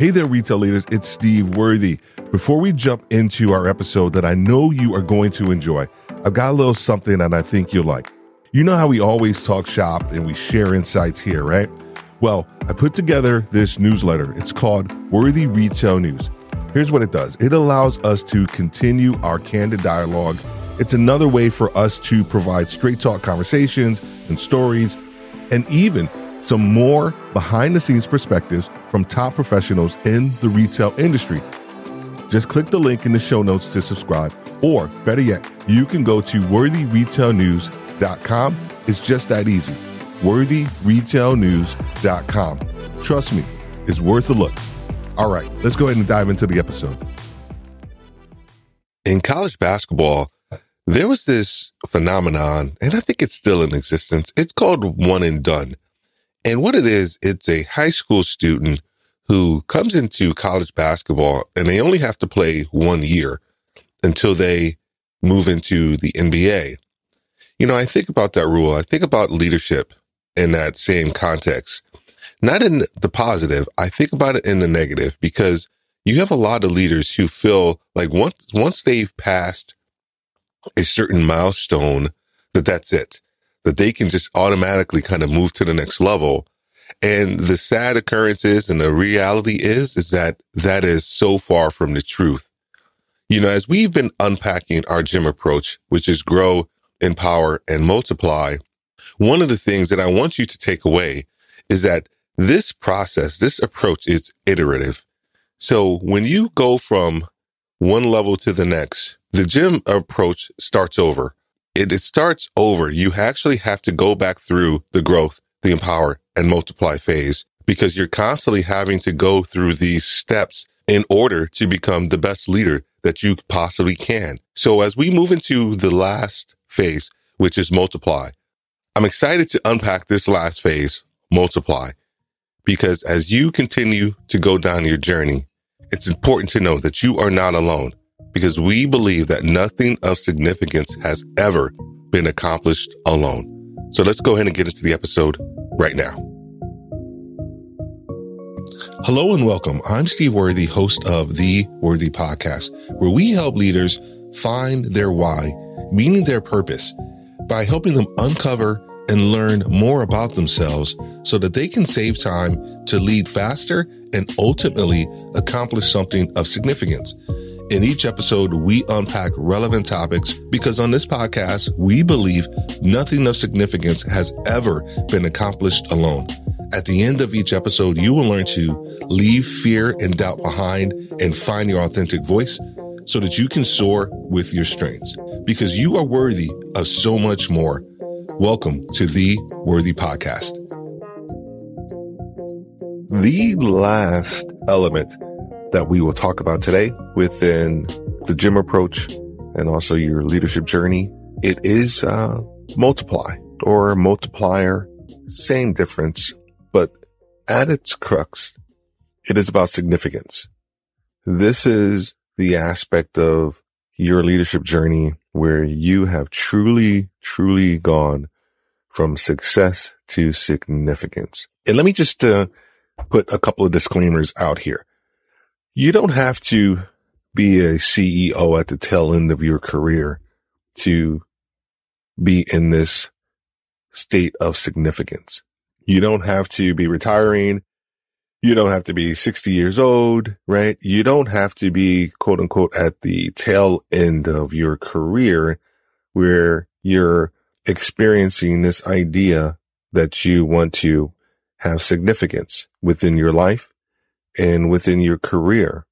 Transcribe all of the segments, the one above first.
Hey there, retail leaders. It's Steve Worthy. Before we jump into our episode that I know you are going to enjoy, I've got a little something that I think you'll like. You know how we always talk shop and we share insights here, right? Well, I put together this newsletter. It's called Worthy Retail News. Here's what it does it allows us to continue our candid dialogue. It's another way for us to provide straight talk conversations and stories, and even some more behind the scenes perspectives from top professionals in the retail industry. Just click the link in the show notes to subscribe, or better yet, you can go to worthyretailnews.com. It's just that easy. Worthyretailnews.com. Trust me, it's worth a look. All right, let's go ahead and dive into the episode. In college basketball, there was this phenomenon, and I think it's still in existence. It's called one and done. And what it is, it's a high school student who comes into college basketball and they only have to play one year until they move into the NBA. You know, I think about that rule. I think about leadership in that same context. Not in the positive. I think about it in the negative because you have a lot of leaders who feel like once, once they've passed a certain milestone, that that's it that they can just automatically kind of move to the next level. And the sad occurrence is, and the reality is, is that that is so far from the truth. You know, as we've been unpacking our GEM approach, which is grow, empower, and multiply, one of the things that I want you to take away is that this process, this approach is iterative. So when you go from one level to the next, the GEM approach starts over it, it starts over. You actually have to go back through the growth, the empower and multiply phase because you're constantly having to go through these steps in order to become the best leader that you possibly can. So as we move into the last phase, which is multiply, I'm excited to unpack this last phase, multiply, because as you continue to go down your journey, it's important to know that you are not alone because we believe that nothing of significance has ever been accomplished alone. So let's go ahead and get into the episode right now. Hello and welcome. I'm Steve Worthy, host of the Worthy Podcast, where we help leaders find their why, meaning their purpose, by helping them uncover and learn more about themselves so that they can save time to lead faster and ultimately accomplish something of significance. In each episode, we unpack relevant topics because on this podcast, we believe nothing of significance has ever been accomplished alone. At the end of each episode, you will learn to leave fear and doubt behind and find your authentic voice so that you can soar with your strengths because you are worthy of so much more. Welcome to the Worthy Podcast. The last element that we will talk about today within the GEM approach and also your leadership journey. It is uh, multiply or multiplier, same difference, but at its crux, it is about significance. This is the aspect of your leadership journey where you have truly, truly gone from success to significance. And let me just uh, put a couple of disclaimers out here. You don't have to be a CEO at the tail end of your career to be in this state of significance. You don't have to be retiring. You don't have to be 60 years old, right? You don't have to be quote unquote at the tail end of your career where you're experiencing this idea that you want to have significance within your life and within your career.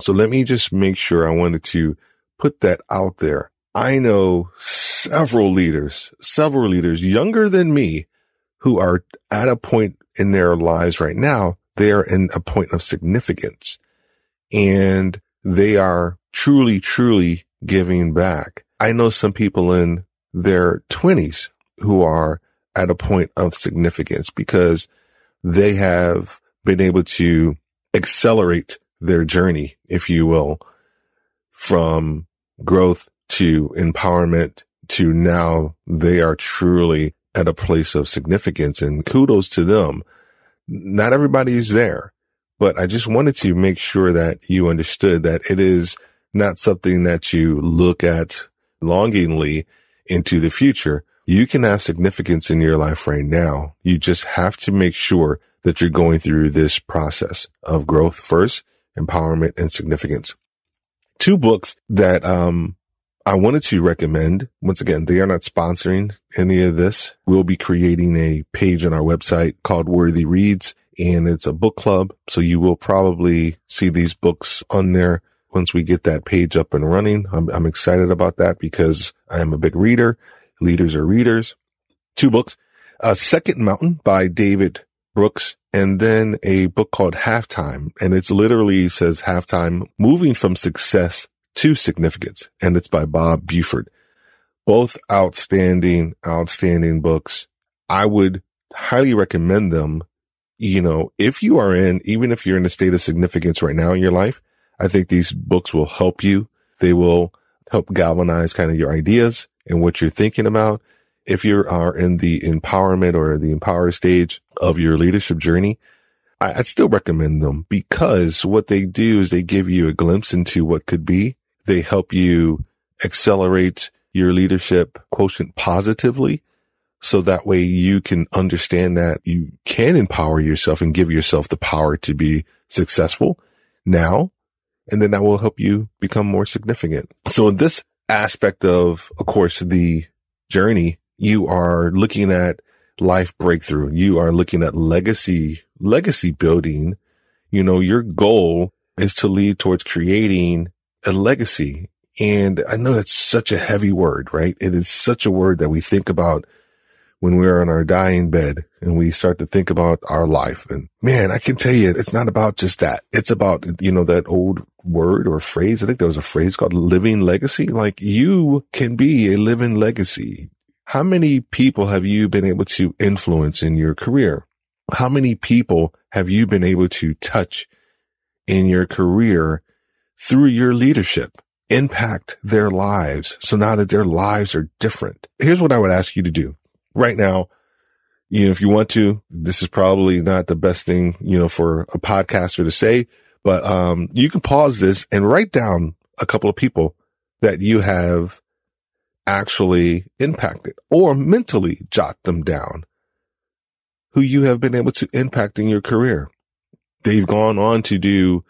So let me just make sure I wanted to put that out there. I know several leaders, several leaders younger than me who are at a point in their lives right now. They are in a point of significance and they are truly, truly giving back. I know some people in their twenties who are at a point of significance because they have been able to accelerate their journey, if you will, from growth to empowerment to now they are truly at a place of significance and kudos to them. Not everybody is there, but I just wanted to make sure that you understood that it is not something that you look at longingly into the future. You can have significance in your life right now. You just have to make sure that you're going through this process of growth first, empowerment and significance. Two books that, um, I wanted to recommend. Once again, they are not sponsoring any of this. We'll be creating a page on our website called Worthy Reads and it's a book club. So you will probably see these books on there once we get that page up and running. I'm, I'm excited about that because I am a big reader. Leaders are readers. Two books, a second mountain by David Brooks and then a book called halftime. And it's literally says halftime moving from success to significance. And it's by Bob Buford. Both outstanding, outstanding books. I would highly recommend them. You know, if you are in, even if you're in a state of significance right now in your life, I think these books will help you. They will help galvanize kind of your ideas and what you're thinking about. If you are in the empowerment or the empower stage of your leadership journey, I, would still recommend them because what they do is they give you a glimpse into what could be. They help you accelerate your leadership quotient positively. So that way you can understand that you can empower yourself and give yourself the power to be successful now. And then that will help you become more significant. So in this aspect of, of course, the journey, you are looking at life breakthrough. You are looking at legacy, legacy building. You know, your goal is to lead towards creating a legacy. And I know that's such a heavy word, right? It is such a word that we think about when we're on our dying bed and we start to think about our life. And man, I can tell you, it's not about just that. It's about, you know, that old word or phrase. I think there was a phrase called living legacy. Like you can be a living legacy. How many people have you been able to influence in your career? How many people have you been able to touch in your career through your leadership? Impact their lives. So now that their lives are different. Here's what I would ask you to do right now. You know, if you want to, this is probably not the best thing, you know, for a podcaster to say, but, um, you can pause this and write down a couple of people that you have actually impacted or mentally jot them down who you have been able to impact in your career. They've gone on to do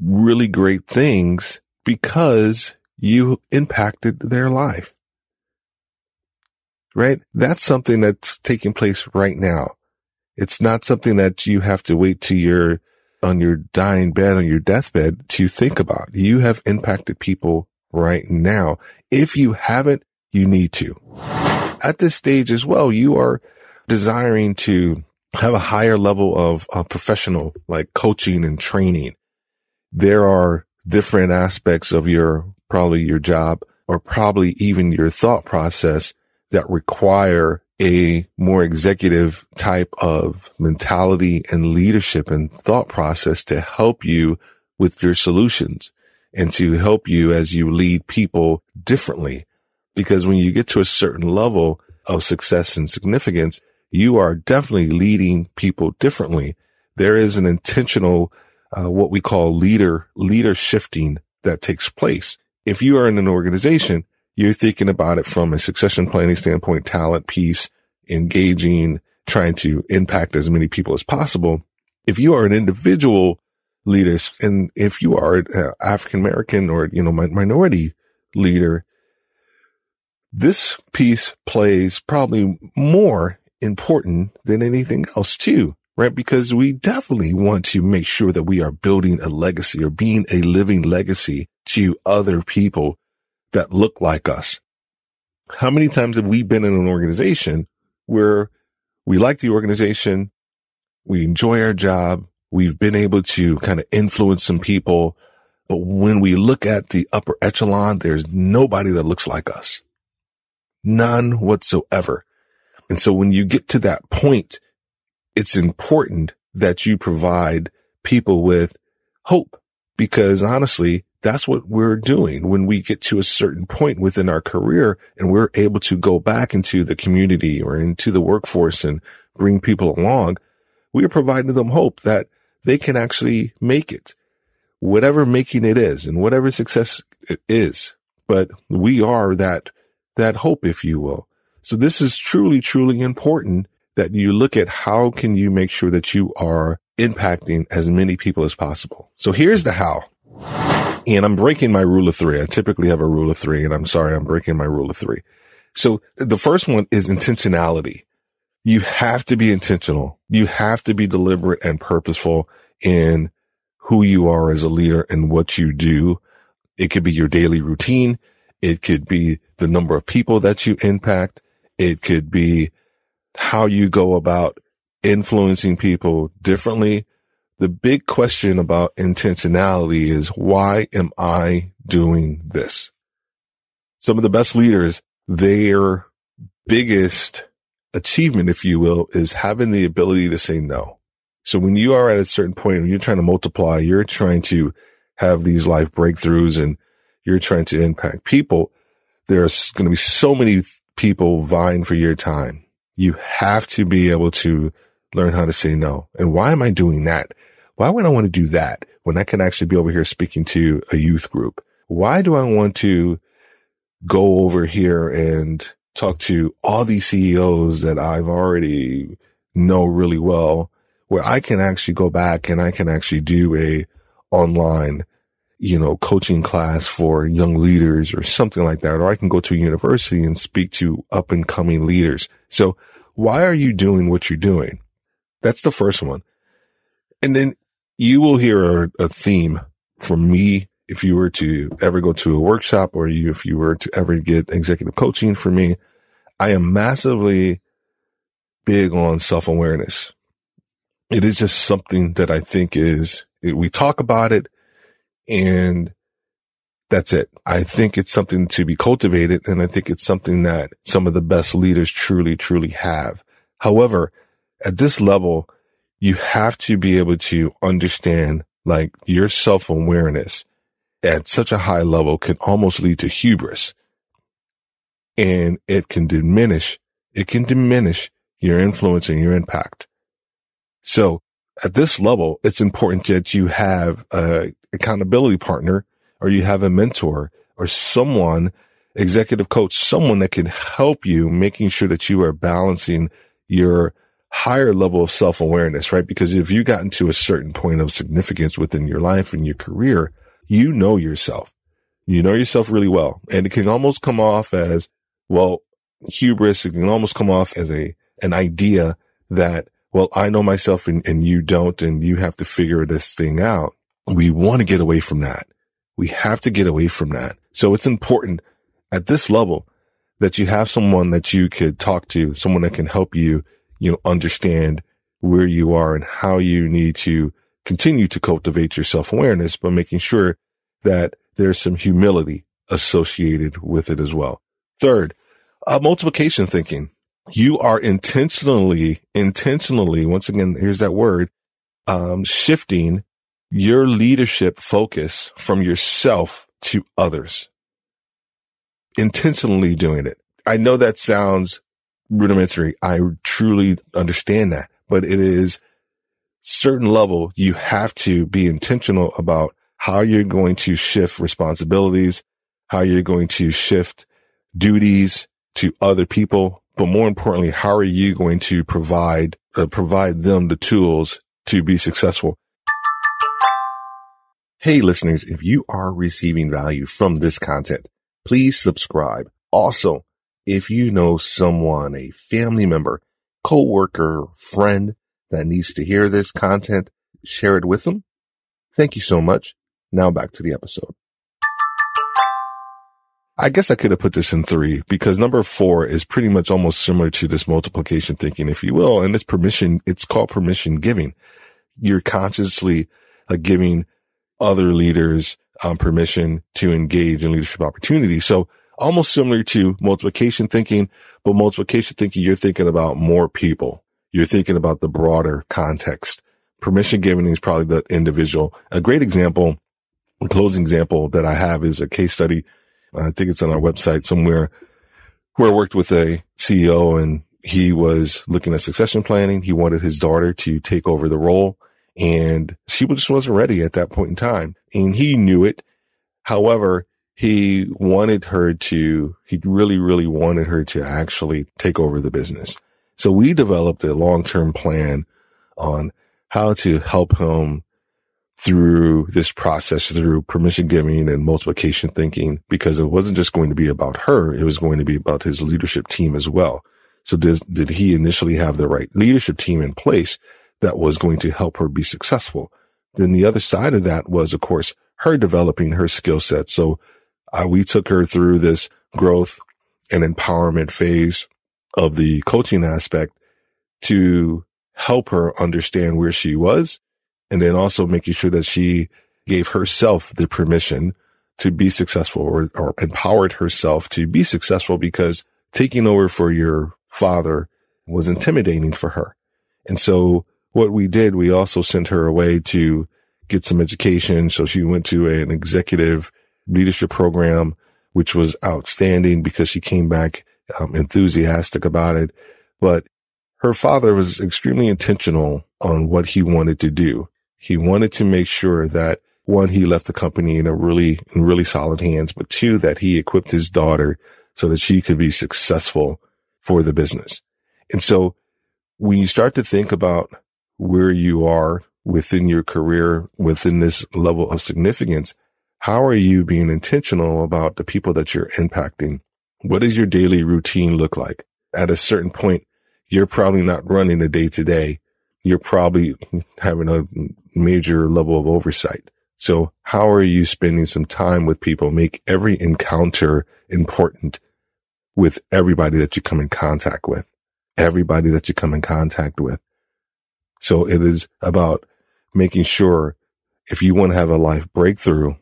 really great things because you impacted their life. Right? That's something that's taking place right now. It's not something that you have to wait to your on your dying bed, on your deathbed to think about. You have impacted people right now. If you haven't, you need to. At this stage as well, you are desiring to have a higher level of uh, professional like coaching and training. There are different aspects of your, probably your job or probably even your thought process that require a more executive type of mentality and leadership and thought process to help you with your solutions and to help you as you lead people differently. Because when you get to a certain level of success and significance, you are definitely leading people differently. There is an intentional, uh, what we call leader, leader shifting that takes place. If you are in an organization, you're thinking about it from a succession planning standpoint, talent piece, engaging, trying to impact as many people as possible. If you are an individual leaders. And if you are an African American or, you know, minority leader, this piece plays probably more important than anything else too, right? Because we definitely want to make sure that we are building a legacy or being a living legacy to other people that look like us. How many times have we been in an organization where we like the organization, we enjoy our job, We've been able to kind of influence some people. But when we look at the upper echelon, there's nobody that looks like us. None whatsoever. And so when you get to that point, it's important that you provide people with hope because honestly, that's what we're doing when we get to a certain point within our career and we're able to go back into the community or into the workforce and bring people along. We are providing them hope that they can actually make it, whatever making it is and whatever success it is. But we are that, that hope, if you will. So this is truly, truly important that you look at how can you make sure that you are impacting as many people as possible. So here's the how. And I'm breaking my rule of three. I typically have a rule of three and I'm sorry, I'm breaking my rule of three. So the first one is intentionality. You have to be intentional. You have to be deliberate and purposeful in who you are as a leader and what you do. It could be your daily routine. It could be the number of people that you impact. It could be how you go about influencing people differently. The big question about intentionality is why am I doing this? Some of the best leaders, their biggest achievement, if you will, is having the ability to say no. So when you are at a certain point, when you're trying to multiply, you're trying to have these life breakthroughs and you're trying to impact people. There's going to be so many people vying for your time. You have to be able to learn how to say no. And why am I doing that? Why would I want to do that when I can actually be over here speaking to a youth group? Why do I want to go over here and talk to all these CEOs that I've already know really well, where I can actually go back and I can actually do a online, you know, coaching class for young leaders or something like that. Or I can go to a university and speak to up and coming leaders. So why are you doing what you're doing? That's the first one. And then you will hear a, a theme from me if you were to ever go to a workshop or you, if you were to ever get executive coaching from me, I am massively big on self awareness. It is just something that I think is, we talk about it and that's it. I think it's something to be cultivated. And I think it's something that some of the best leaders truly, truly have. However, at this level, you have to be able to understand like your self awareness at such a high level can almost lead to hubris and it can diminish, it can diminish your influence and your impact. So at this level, it's important that you have a accountability partner or you have a mentor or someone, executive coach, someone that can help you making sure that you are balancing your higher level of self awareness, right? Because if you gotten to a certain point of significance within your life and your career, you know yourself. You know yourself really well. And it can almost come off as, well, hubris. It can almost come off as a, an idea that, well, I know myself and, and you don't, and you have to figure this thing out. We want to get away from that. We have to get away from that. So it's important at this level that you have someone that you could talk to, someone that can help you, you know, understand where you are and how you need to continue to cultivate your self awareness, but making sure that there's some humility associated with it as well. Third, uh, multiplication thinking. You are intentionally, intentionally, once again, here's that word, um, shifting your leadership focus from yourself to others. Intentionally doing it. I know that sounds rudimentary. I truly understand that, but it is certain level. You have to be intentional about how you're going to shift responsibilities, how you're going to shift duties to other people. But more importantly, how are you going to provide, uh, provide them the tools to be successful? Hey listeners, if you are receiving value from this content, please subscribe. Also, if you know someone, a family member, coworker, friend that needs to hear this content, share it with them. Thank you so much. Now back to the episode. I guess I could have put this in three because number four is pretty much almost similar to this multiplication thinking, if you will. And it's permission. It's called permission giving. You're consciously uh, giving other leaders um, permission to engage in leadership opportunities. So almost similar to multiplication thinking, but multiplication thinking, you're thinking about more people. You're thinking about the broader context. Permission giving is probably the individual. A great example, a closing example that I have is a case study. I think it's on our website somewhere where I worked with a CEO and he was looking at succession planning. He wanted his daughter to take over the role and she just wasn't ready at that point in time. And he knew it. However, he wanted her to, he really, really wanted her to actually take over the business. So we developed a long-term plan on how to help him through this process, through permission giving and multiplication thinking, because it wasn't just going to be about her. It was going to be about his leadership team as well. So did, did he initially have the right leadership team in place that was going to help her be successful? Then the other side of that was, of course, her developing her skill set. So uh, we took her through this growth and empowerment phase of the coaching aspect to help her understand where she was and then also making sure that she gave herself the permission to be successful or, or empowered herself to be successful because taking over for your father was intimidating for her. And so what we did, we also sent her away to get some education. So she went to an executive leadership program, which was outstanding because she came back um, enthusiastic about it. But her father was extremely intentional on what he wanted to do. He wanted to make sure that one, he left the company in a really, in really solid hands, but two, that he equipped his daughter so that she could be successful for the business. And so when you start to think about where you are within your career, within this level of significance, how are you being intentional about the people that you're impacting? What does your daily routine look like? At a certain point, you're probably not running a day to day. You're probably having a major level of oversight. So how are you spending some time with people? Make every encounter important with everybody that you come in contact with, everybody that you come in contact with. So it is about making sure if you want to have a life breakthrough,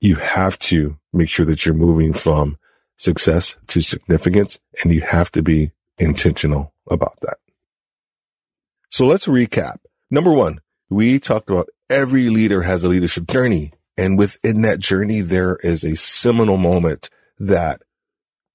you have to make sure that you're moving from success to significance and you have to be intentional about that. So let's recap. Number one, we talked about every leader has a leadership journey. And within that journey, there is a seminal moment that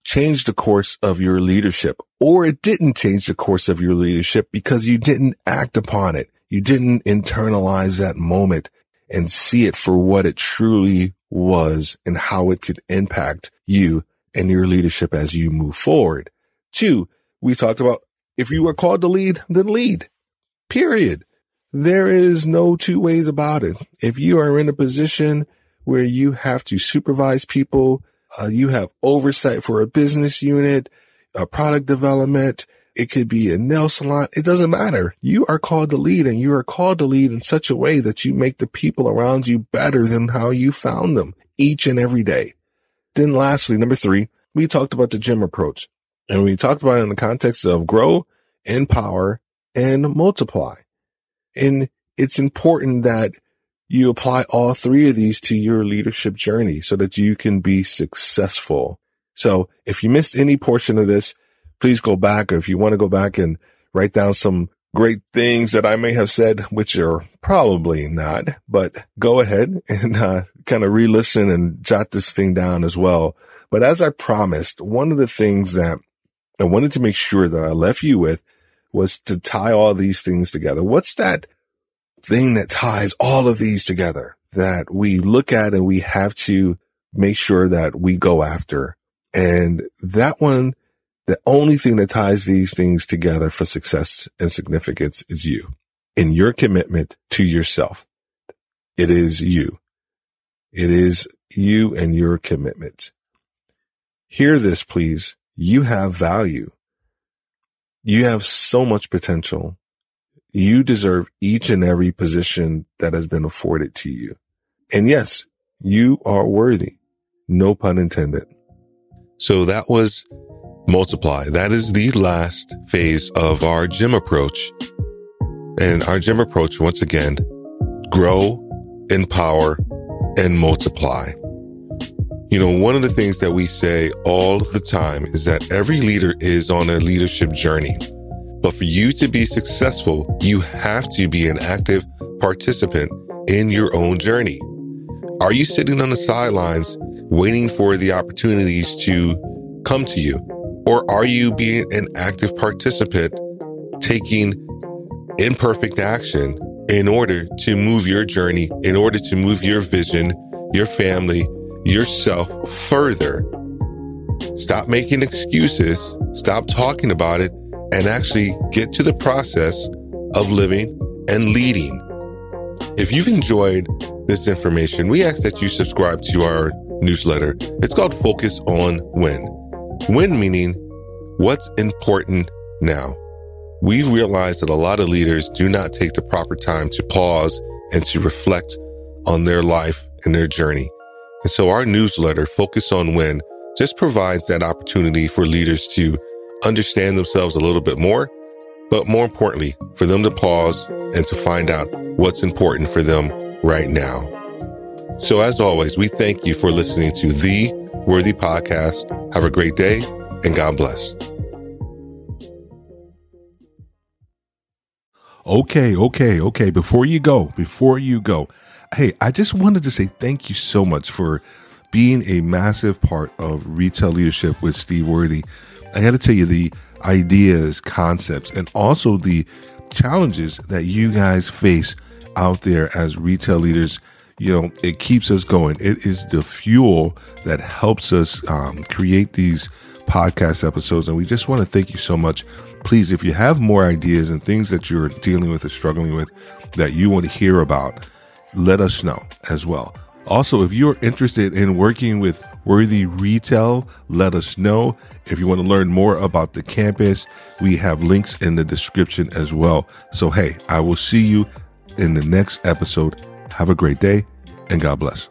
changed the course of your leadership or it didn't change the course of your leadership because you didn't act upon it. You didn't internalize that moment and see it for what it truly was and how it could impact you and your leadership as you move forward. Two, we talked about if you are called to lead, then lead. Period. There is no two ways about it. If you are in a position where you have to supervise people, uh, you have oversight for a business unit, a product development. It could be a nail salon. It doesn't matter. You are called to lead and you are called to lead in such a way that you make the people around you better than how you found them each and every day. Then lastly, number three, we talked about the GEM approach and we talked about it in the context of grow, empower, and multiply. And it's important that you apply all three of these to your leadership journey so that you can be successful. So if you missed any portion of this, please go back. Or if you want to go back and write down some great things that I may have said, which are probably not, but go ahead and uh, kind of re-listen and jot this thing down as well. But as I promised, one of the things that I wanted to make sure that I left you with was to tie all these things together. What's that thing that ties all of these together that we look at and we have to make sure that we go after. And that one, the only thing that ties these things together for success and significance is you in your commitment to yourself. It is you. It is you and your commitment. Hear this, please. You have value. You have so much potential. You deserve each and every position that has been afforded to you. And yes, you are worthy. No pun intended. So that was multiply. That is the last phase of our GEM approach. And our GEM approach, once again, grow, empower, and multiply. You know, one of the things that we say all the time is that every leader is on a leadership journey. But for you to be successful, you have to be an active participant in your own journey. Are you sitting on the sidelines waiting for the opportunities to come to you? Or are you being an active participant taking imperfect action in order to move your journey, in order to move your vision, your family, yourself further. Stop making excuses, stop talking about it, and actually get to the process of living and leading. If you've enjoyed this information, we ask that you subscribe to our newsletter. It's called Focus on WIN. WIN meaning what's important now. We've realized that a lot of leaders do not take the proper time to pause and to reflect on their life and their journey. And so our newsletter, Focus on WIN, just provides that opportunity for leaders to understand themselves a little bit more, but more importantly, for them to pause and to find out what's important for them right now. So as always, we thank you for listening to the Worthy Podcast. Have a great day and God bless. Okay, okay, okay. Before you go, before you go, hey, I just wanted to say thank you so much for being a massive part of retail leadership with Steve Worthy. I got to tell you the ideas, concepts, and also the challenges that you guys face out there as retail leaders. You know, it keeps us going. It is the fuel that helps us um, create these podcast episodes. And we just want to thank you so much. Please, if you have more ideas and things that you're dealing with or struggling with that you want to hear about, let us know as well. Also, if you're interested in working with Worthy Retail, let us know. If you want to learn more about the campus, we have links in the description as well. So, hey, I will see you in the next episode. Have a great day and God bless.